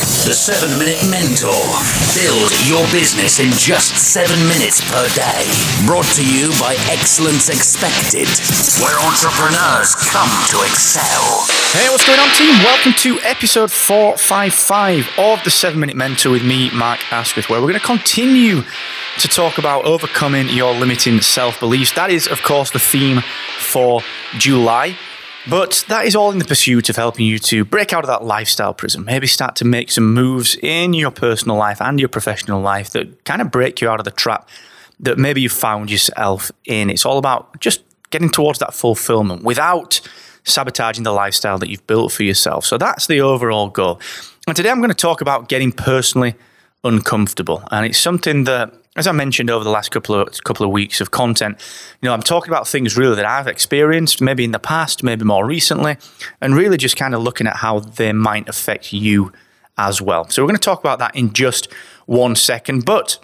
The 7 Minute Mentor. Build your business in just 7 minutes per day. Brought to you by Excellence Expected, where entrepreneurs come to excel. Hey, what's going on, team? Welcome to episode 455 of the 7 Minute Mentor with me, Mark Asquith, where we're going to continue to talk about overcoming your limiting self beliefs. That is, of course, the theme for July. But that is all in the pursuit of helping you to break out of that lifestyle prison, maybe start to make some moves in your personal life and your professional life that kind of break you out of the trap that maybe you found yourself in. It's all about just getting towards that fulfillment without sabotaging the lifestyle that you've built for yourself. So that's the overall goal. And today I'm going to talk about getting personally uncomfortable. And it's something that as I mentioned over the last couple of couple of weeks of content, you know, I'm talking about things really that I've experienced, maybe in the past, maybe more recently, and really just kind of looking at how they might affect you as well. So we're going to talk about that in just one second, but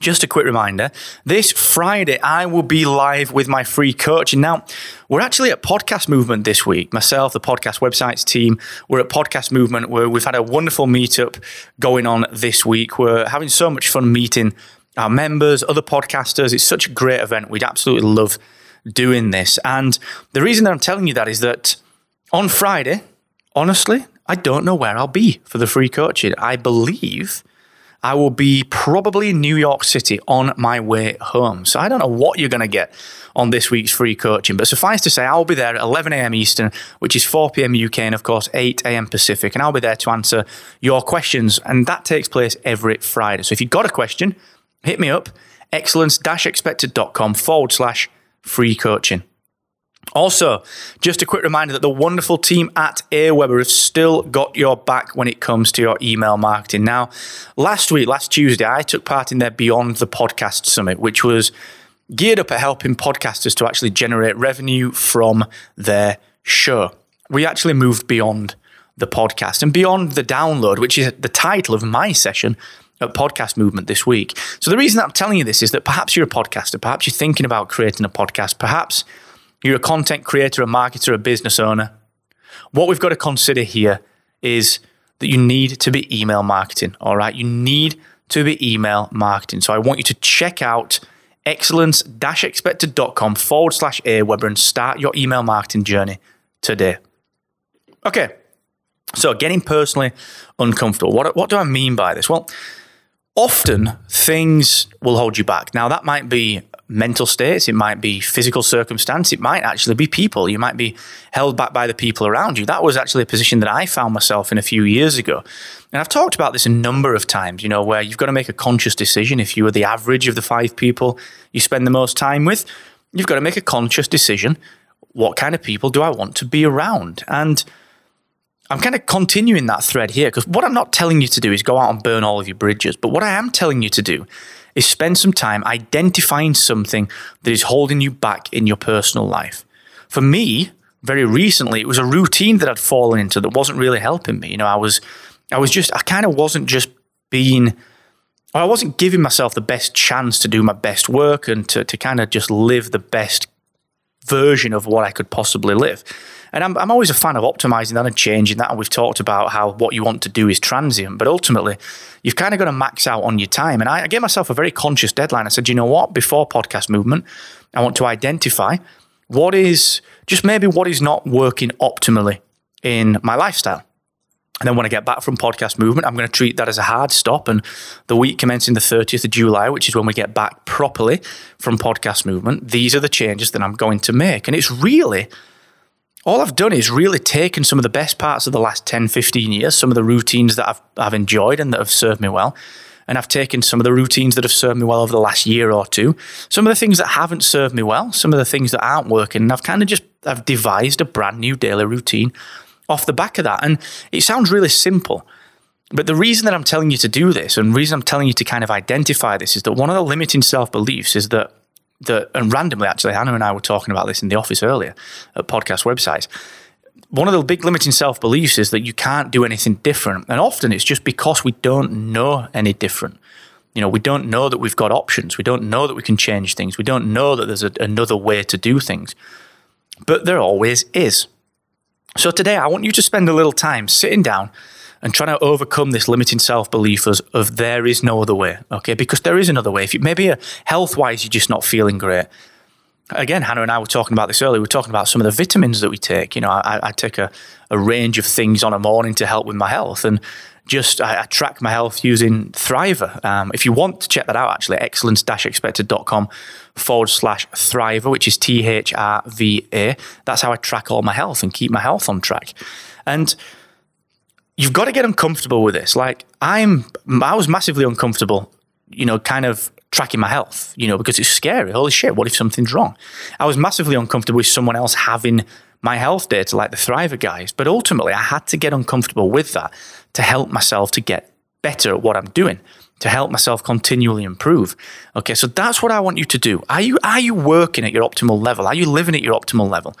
just a quick reminder this Friday, I will be live with my free coaching. Now, we're actually at Podcast Movement this week. Myself, the podcast websites team, we're at Podcast Movement where we've had a wonderful meetup going on this week. We're having so much fun meeting our members, other podcasters. It's such a great event. We'd absolutely love doing this. And the reason that I'm telling you that is that on Friday, honestly, I don't know where I'll be for the free coaching. I believe I will be probably in New York City on my way home. So I don't know what you're going to get on this week's free coaching, but suffice to say, I'll be there at 11 a.m. Eastern, which is 4 p.m. UK, and of course 8 a.m. Pacific, and I'll be there to answer your questions. And that takes place every Friday. So if you've got a question, hit me up excellence-expected.com forward slash free coaching. Also, just a quick reminder that the wonderful team at Aweber have still got your back when it comes to your email marketing. Now, last week, last Tuesday, I took part in their Beyond the Podcast Summit, which was geared up at helping podcasters to actually generate revenue from their show. We actually moved beyond the podcast and beyond the download, which is the title of my session at Podcast Movement this week. So, the reason I'm telling you this is that perhaps you're a podcaster, perhaps you're thinking about creating a podcast, perhaps you're a content creator, a marketer, a business owner. What we've got to consider here is that you need to be email marketing. All right. You need to be email marketing. So I want you to check out excellence expected.com forward slash Aweber and start your email marketing journey today. Okay. So getting personally uncomfortable. What, what do I mean by this? Well, often things will hold you back. Now, that might be mental states, it might be physical circumstance, it might actually be people. You might be held back by the people around you. That was actually a position that I found myself in a few years ago. And I've talked about this a number of times, you know, where you've got to make a conscious decision. If you are the average of the five people you spend the most time with, you've got to make a conscious decision. What kind of people do I want to be around? And I'm kind of continuing that thread here because what I'm not telling you to do is go out and burn all of your bridges. But what I am telling you to do is spend some time identifying something that is holding you back in your personal life. For me, very recently, it was a routine that I'd fallen into that wasn't really helping me. You know, I was, I was just, I kind of wasn't just being, I wasn't giving myself the best chance to do my best work and to, to kind of just live the best version of what I could possibly live. And I'm, I'm always a fan of optimizing that and changing that. And we've talked about how what you want to do is transient, but ultimately, you've kind of got to max out on your time. And I, I gave myself a very conscious deadline. I said, you know what? Before podcast movement, I want to identify what is just maybe what is not working optimally in my lifestyle. And then when I get back from podcast movement, I'm going to treat that as a hard stop. And the week commencing the 30th of July, which is when we get back properly from podcast movement, these are the changes that I'm going to make. And it's really all I've done is really taken some of the best parts of the last 10, 15 years, some of the routines that I've, I've enjoyed and that have served me well. And I've taken some of the routines that have served me well over the last year or two, some of the things that haven't served me well, some of the things that aren't working. And I've kind of just, I've devised a brand new daily routine off the back of that. And it sounds really simple. But the reason that I'm telling you to do this and the reason I'm telling you to kind of identify this is that one of the limiting self beliefs is that and randomly actually, Hannah and I were talking about this in the office earlier at podcast websites. One of the big limiting self beliefs is that you can't do anything different. And often it's just because we don't know any different. You know, we don't know that we've got options. We don't know that we can change things. We don't know that there's a, another way to do things. But there always is. So today, I want you to spend a little time sitting down and trying to overcome this limiting self belief of, of there is no other way. Okay, because there is another way. If you maybe uh, health wise you're just not feeling great. Again, Hannah and I were talking about this earlier. We are talking about some of the vitamins that we take. You know, I, I take a, a range of things on a morning to help with my health, and just I, I track my health using Thriva. Um, if you want to check that out, actually, excellence-expected.com forward slash Thriva, which is T H R V A. That's how I track all my health and keep my health on track. And you've got to get uncomfortable with this. Like I'm, I was massively uncomfortable, you know, kind of tracking my health, you know, because it's scary. Holy shit, what if something's wrong? I was massively uncomfortable with someone else having my health data, like the Thriva guys. But ultimately, I had to get uncomfortable with that to help myself to get better at what I'm doing, to help myself continually improve. Okay, so that's what I want you to do. Are you are you working at your optimal level? Are you living at your optimal level?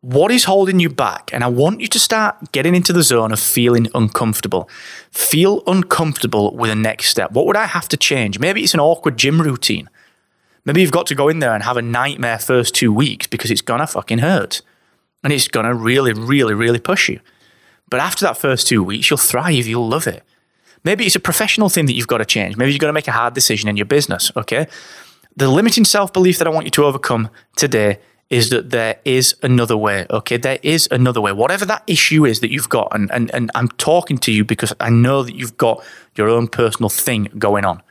What is holding you back? And I want you to start getting into the zone of feeling uncomfortable. Feel uncomfortable with the next step. What would I have to change? Maybe it's an awkward gym routine. Maybe you've got to go in there and have a nightmare first two weeks because it's gonna fucking hurt. And it's gonna really, really, really push you. But after that first two weeks, you'll thrive, you'll love it. Maybe it's a professional thing that you've got to change. Maybe you've got to make a hard decision in your business, okay? The limiting self belief that I want you to overcome today is that there is another way. Okay, there is another way. Whatever that issue is that you've got, and, and, and I'm talking to you because I know that you've got your own personal thing going on.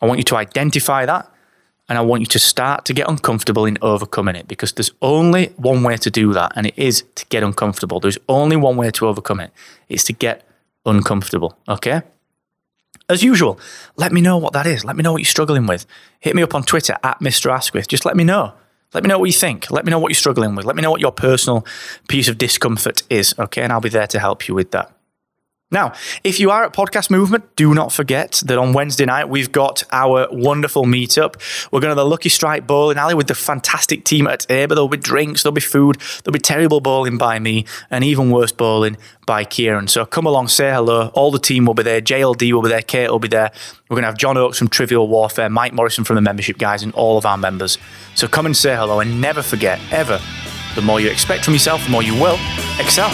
I want you to identify that and I want you to start to get uncomfortable in overcoming it because there's only one way to do that, and it is to get uncomfortable. There's only one way to overcome it. It's to get uncomfortable. Okay? As usual, let me know what that is. Let me know what you're struggling with. Hit me up on Twitter at Mr. Asquith. Just let me know. Let me know what you think. Let me know what you're struggling with. Let me know what your personal piece of discomfort is, okay? And I'll be there to help you with that. Now, if you are at Podcast Movement, do not forget that on Wednesday night we've got our wonderful meetup. We're going to the Lucky Strike Bowling Alley with the fantastic team at Aweber. There'll be drinks, there'll be food, there'll be terrible bowling by me, and even worse bowling by Kieran. So come along, say hello. All the team will be there. JLD will be there. Kate will be there. We're going to have John Oakes from Trivial Warfare, Mike Morrison from the membership guys, and all of our members. So come and say hello, and never forget, ever, the more you expect from yourself, the more you will excel.